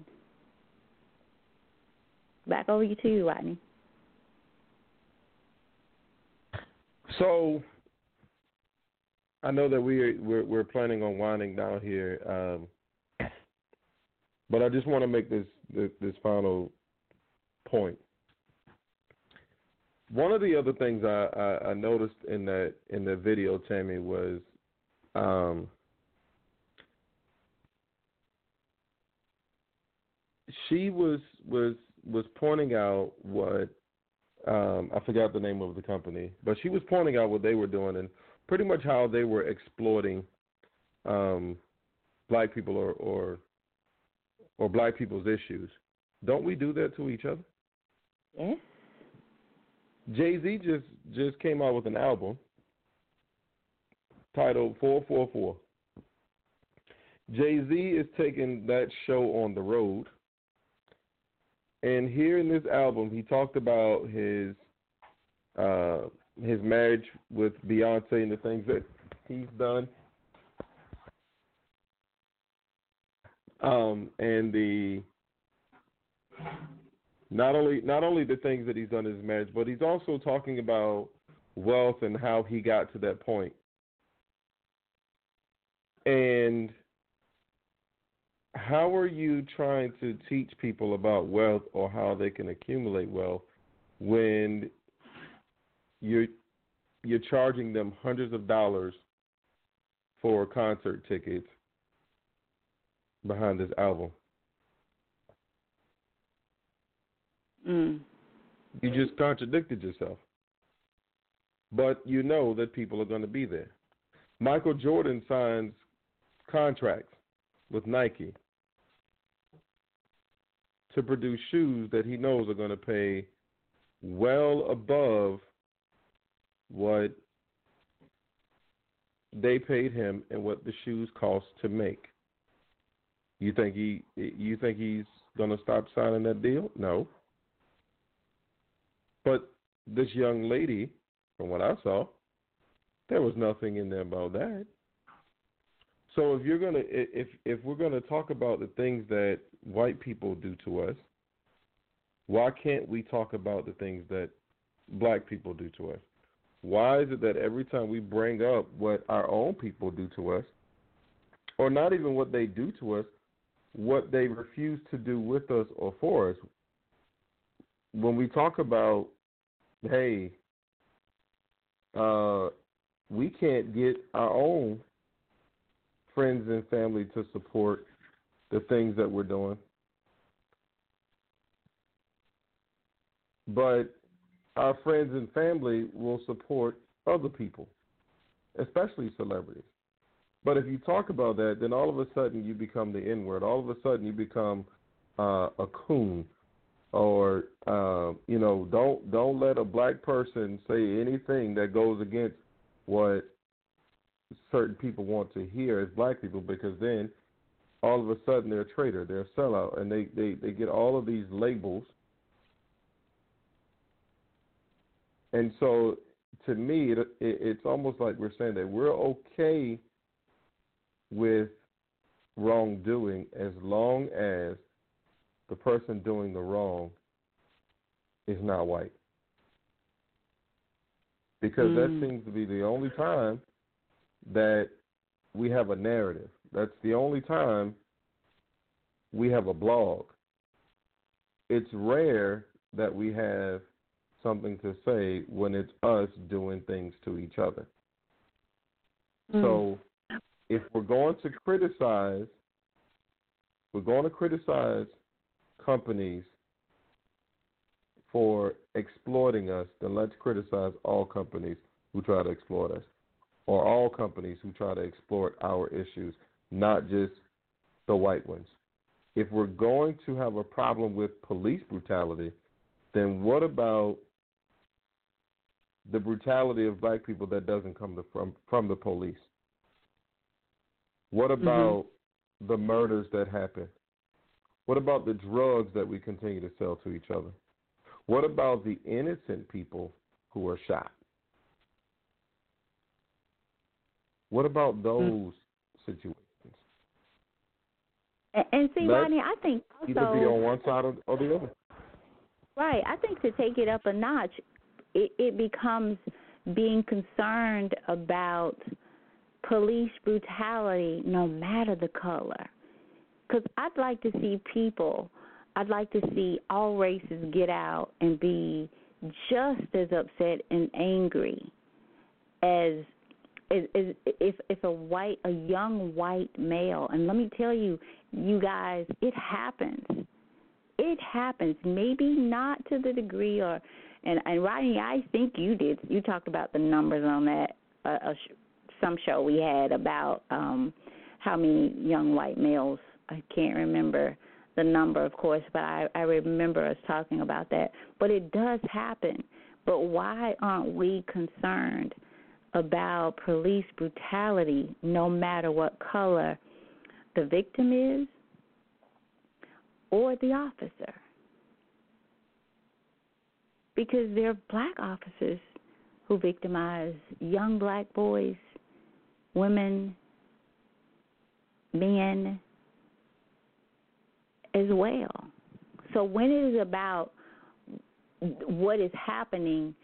Back over to you, Rodney. So I know that we are, we're we're planning on winding down here, um, but I just want to make this, this this final point. One of the other things I, I, I noticed in that in the video, Tammy, was um, she was was was pointing out what um, I forgot the name of the company, but she was pointing out what they were doing and pretty much how they were exploiting um, black people or, or or black people's issues. Don't we do that to each other? Yes. Jay Z just just came out with an album titled Four Four Four. Jay Z is taking that show on the road and here in this album, he talked about his uh, his marriage with Beyonce and the things that he's done, um, and the not only not only the things that he's done in his marriage, but he's also talking about wealth and how he got to that point. And how are you trying to teach people about wealth or how they can accumulate wealth when you're you're charging them hundreds of dollars for concert tickets behind this album? Mm. You just contradicted yourself. But you know that people are going to be there. Michael Jordan signs contracts with Nike to produce shoes that he knows are going to pay well above what they paid him and what the shoes cost to make. You think he you think he's going to stop signing that deal? No. But this young lady, from what I saw, there was nothing in there about that. So if you're gonna if if we're gonna talk about the things that white people do to us, why can't we talk about the things that black people do to us? Why is it that every time we bring up what our own people do to us, or not even what they do to us, what they refuse to do with us or for us. When we talk about, hey, uh, we can't get our own friends and family to support the things that we're doing. But our friends and family will support other people, especially celebrities. But if you talk about that, then all of a sudden you become the N word. All of a sudden you become uh, a coon, or uh, you know, don't don't let a black person say anything that goes against what certain people want to hear as black people, because then all of a sudden they're a traitor, they're a sellout, and they they they get all of these labels. And so, to me, it, it, it's almost like we're saying that we're okay with wrongdoing as long as the person doing the wrong is not white. Because Mm. that seems to be the only time that we have a narrative. That's the only time we have a blog. It's rare that we have something to say when it's us doing things to each other. Mm. So if we're going to criticize, we're going to criticize companies for exploiting us, then let's criticize all companies who try to exploit us, or all companies who try to exploit our issues, not just the white ones. If we're going to have a problem with police brutality, then what about the brutality of black people that doesn't come to, from from the police? What mm-hmm. about the murders that happen? What about the drugs that we continue to sell to each other? What about the innocent people who are shot? What about mm-hmm. those situations? And, and see, Let's Rodney, I think Either be on one side or, or the other. right. I think to take it up a notch, it, it becomes being concerned about police brutality, no matter the color. Because I'd like to see people, I'd like to see all races get out and be just as upset and angry as is, is if if a white a young white male and let me tell you you guys it happens. It happens. Maybe not to the degree or and and Rodney I think you did. You talked about the numbers on that uh, sh- some show we had about um how many young white males I can't remember the number of course but I I remember us talking about that. But it does happen. But why aren't we concerned about police brutality no matter what color the victim is or the officer. Because there are black officers who victimize young black boys, women, men as well. So when it is about what is happening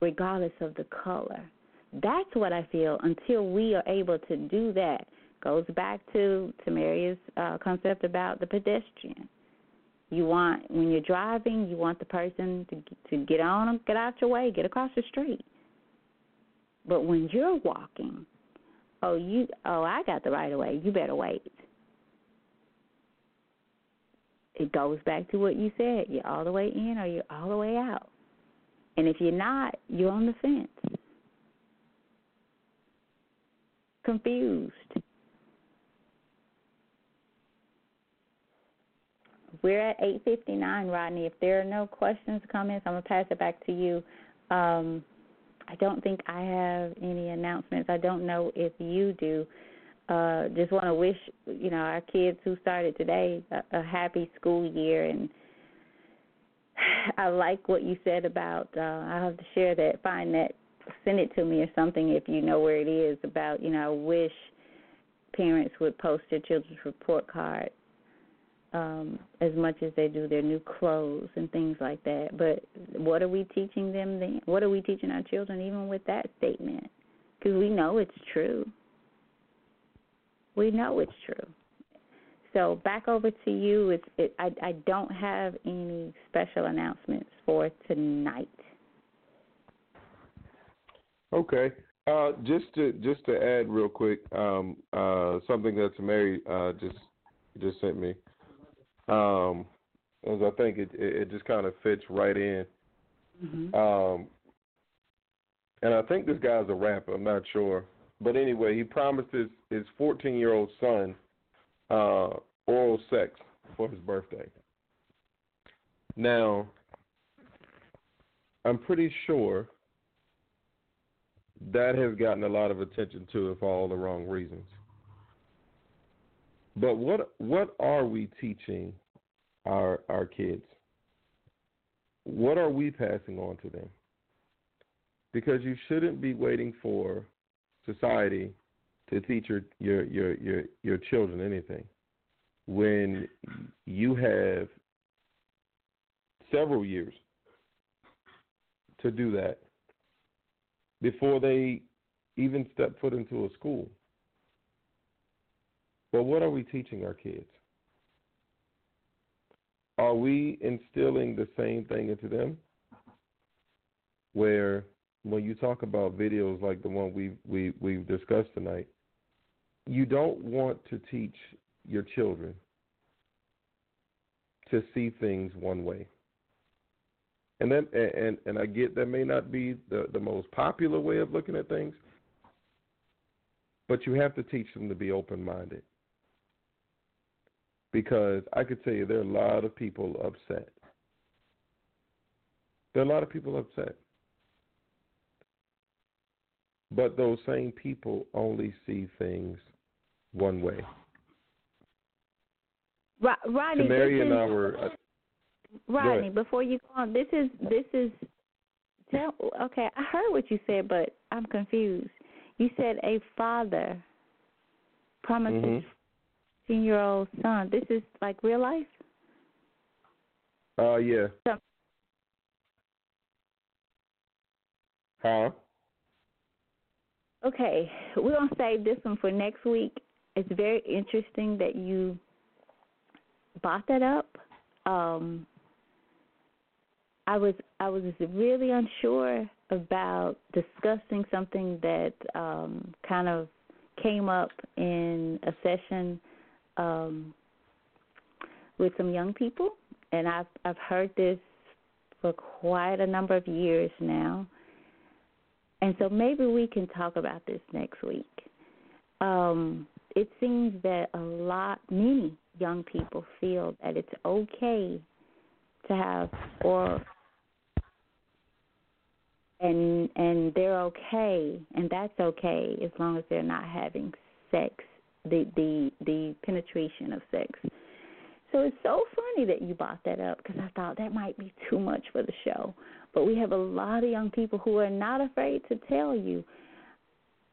regardless of the color. That's what I feel until we are able to do that. Goes back to Tamaria's uh, concept about the pedestrian. You want when you're driving, you want the person to to get on, get out your way, get across the street. But when you're walking, oh you oh I got the right of way. You better wait. It goes back to what you said. You're all the way in or you're all the way out. And if you're not, you're on the fence. Confused. We're at 8:59, Rodney. If there are no questions, or comments, I'm gonna pass it back to you. Um, I don't think I have any announcements. I don't know if you do. Uh, just want to wish you know our kids who started today a, a happy school year and I like what you said about. Uh, I'll have to share that. Find that. Send it to me or something if you know where it is. About you know, I wish parents would post their children's report card um, as much as they do their new clothes and things like that. But what are we teaching them then? What are we teaching our children even with that statement? Because we know it's true. We know it's true. So back over to you. It's, it, I, I don't have any special announcements for tonight. Okay. Uh, just to just to add real quick, um, uh, something that Mary uh, just just sent me, um, as I think it it, just kind of fits right in. Mm-hmm. Um, and I think this guy's a rapper. I'm not sure, but anyway, he promised his his 14 year old son uh, oral sex for his birthday. Now, I'm pretty sure that has gotten a lot of attention to it for all the wrong reasons. But what what are we teaching our our kids? What are we passing on to them? Because you shouldn't be waiting for society to teach your your your your, your children anything when you have several years to do that before they even step foot into a school. But what are we teaching our kids? Are we instilling the same thing into them? Where when you talk about videos like the one we we we've discussed tonight, you don't want to teach your children to see things one way. And and and I get that may not be the the most popular way of looking at things, but you have to teach them to be open minded. Because I could tell you there are a lot of people upset. There are a lot of people upset. But those same people only see things one way. Ro- Rodney, Mary and is, I were. Uh, Rodney, before you go on, this is this is. Tell, okay, I heard what you said, but I'm confused. You said a father promised Mhm. his 15 year old son. This is like real life. uh, yeah. So- Huh? Okay, we're gonna save this one for next week. It's very interesting that you brought that up. Um, I was I was really unsure about discussing something that um, kind of came up in a session um, with some young people, and I've I've heard this for quite a number of years now. And so maybe we can talk about this next week. Um, it seems that a lot, many young people feel that it's okay to have oral, and and they're okay, and that's okay as long as they're not having sex, the the the penetration of sex. So it's so funny that you brought that up because I thought that might be too much for the show. But we have a lot of young people who are not afraid to tell you,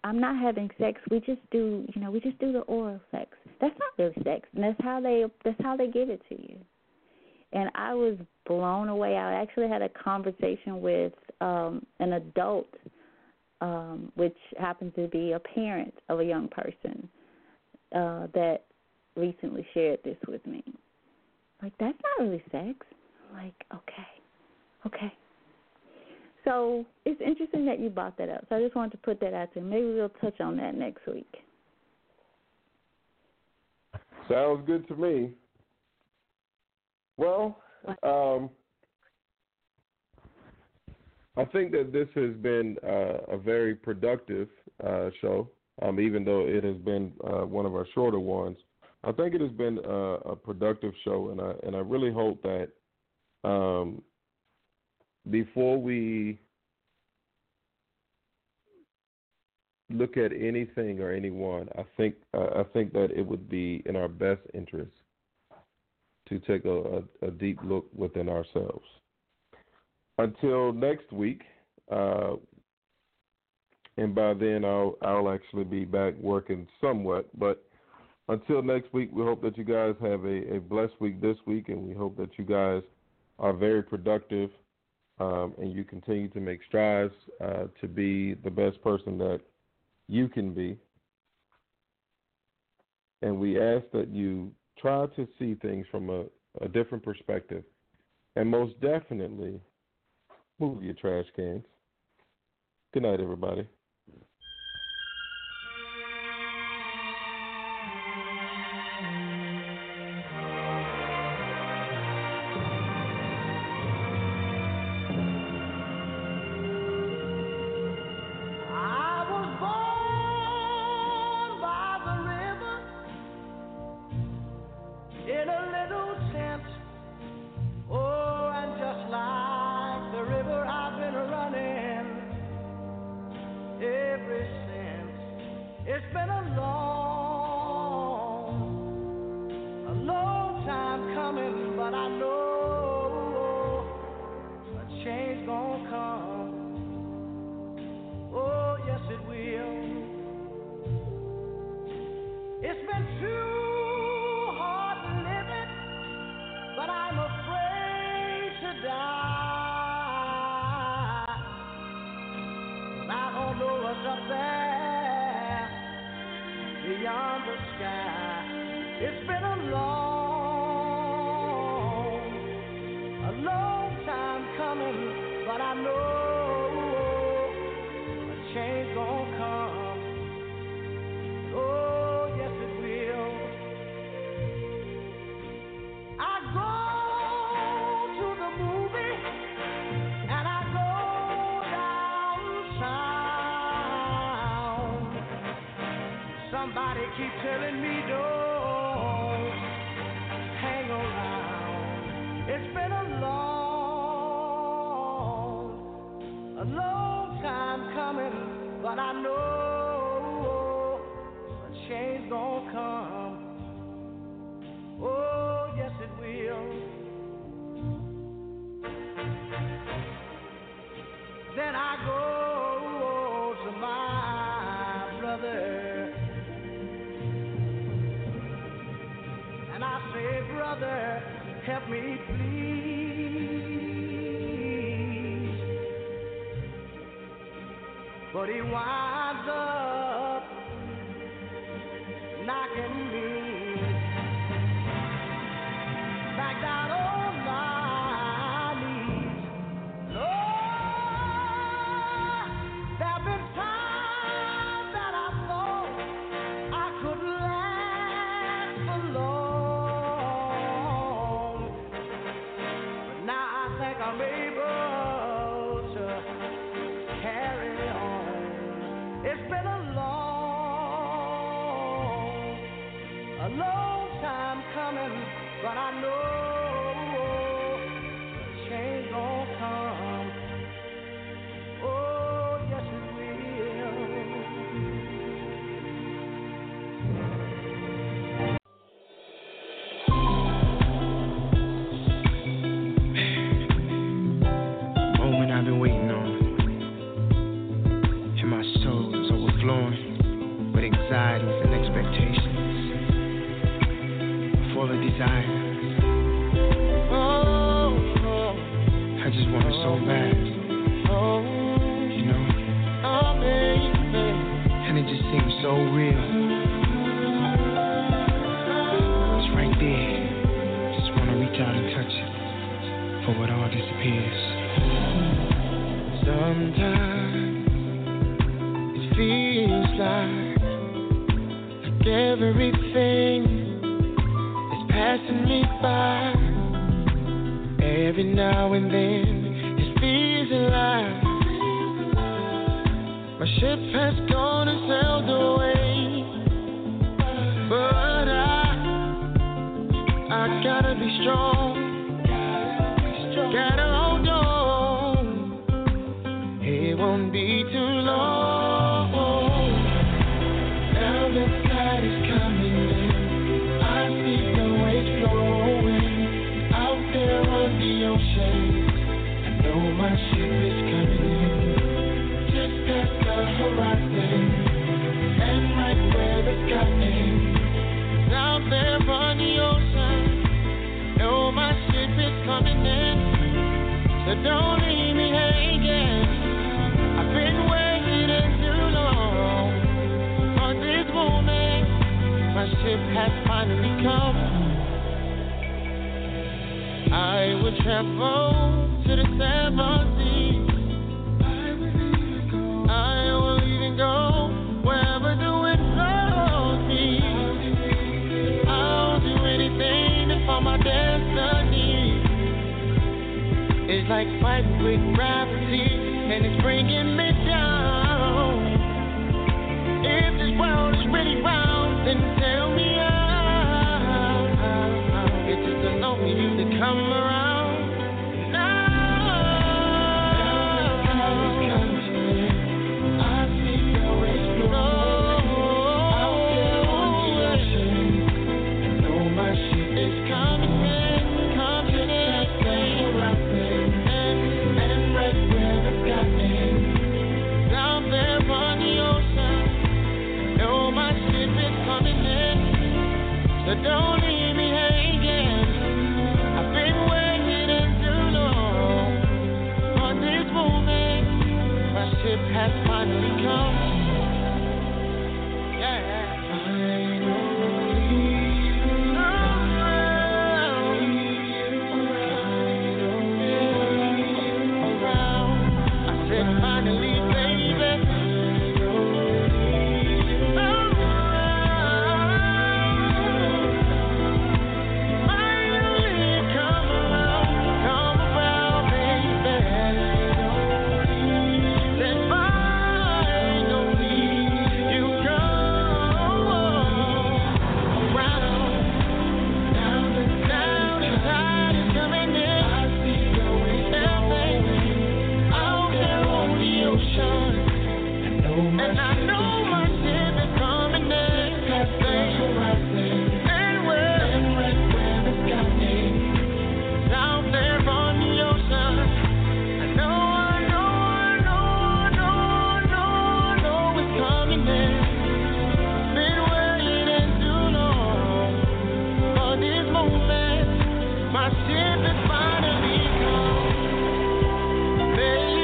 I'm not having sex. We just do, you know, we just do the oral sex. That's not really sex, and that's how they that's how they give it to you. And I was blown away. I actually had a conversation with um an adult um which happened to be a parent of a young person uh that recently shared this with me. Like that's not really sex. Like, okay. Okay. So it's interesting that you brought that up. So I just wanted to put that out there. Maybe we'll touch on that next week. Sounds good to me. Well, um, I think that this has been uh, a very productive uh, show, um, even though it has been uh, one of our shorter ones. I think it has been a, a productive show, and I and I really hope that um, before we look at anything or anyone, I think uh, I think that it would be in our best interest to take a, a, a deep look within ourselves. Until next week, uh, and by then I'll I'll actually be back working somewhat. But until next week, we hope that you guys have a, a blessed week this week, and we hope that you guys are very productive um, and you continue to make strides uh, to be the best person that you can be. And we ask that you try to see things from a, a different perspective, and most definitely move your trash cans. Good night, everybody. Keep telling me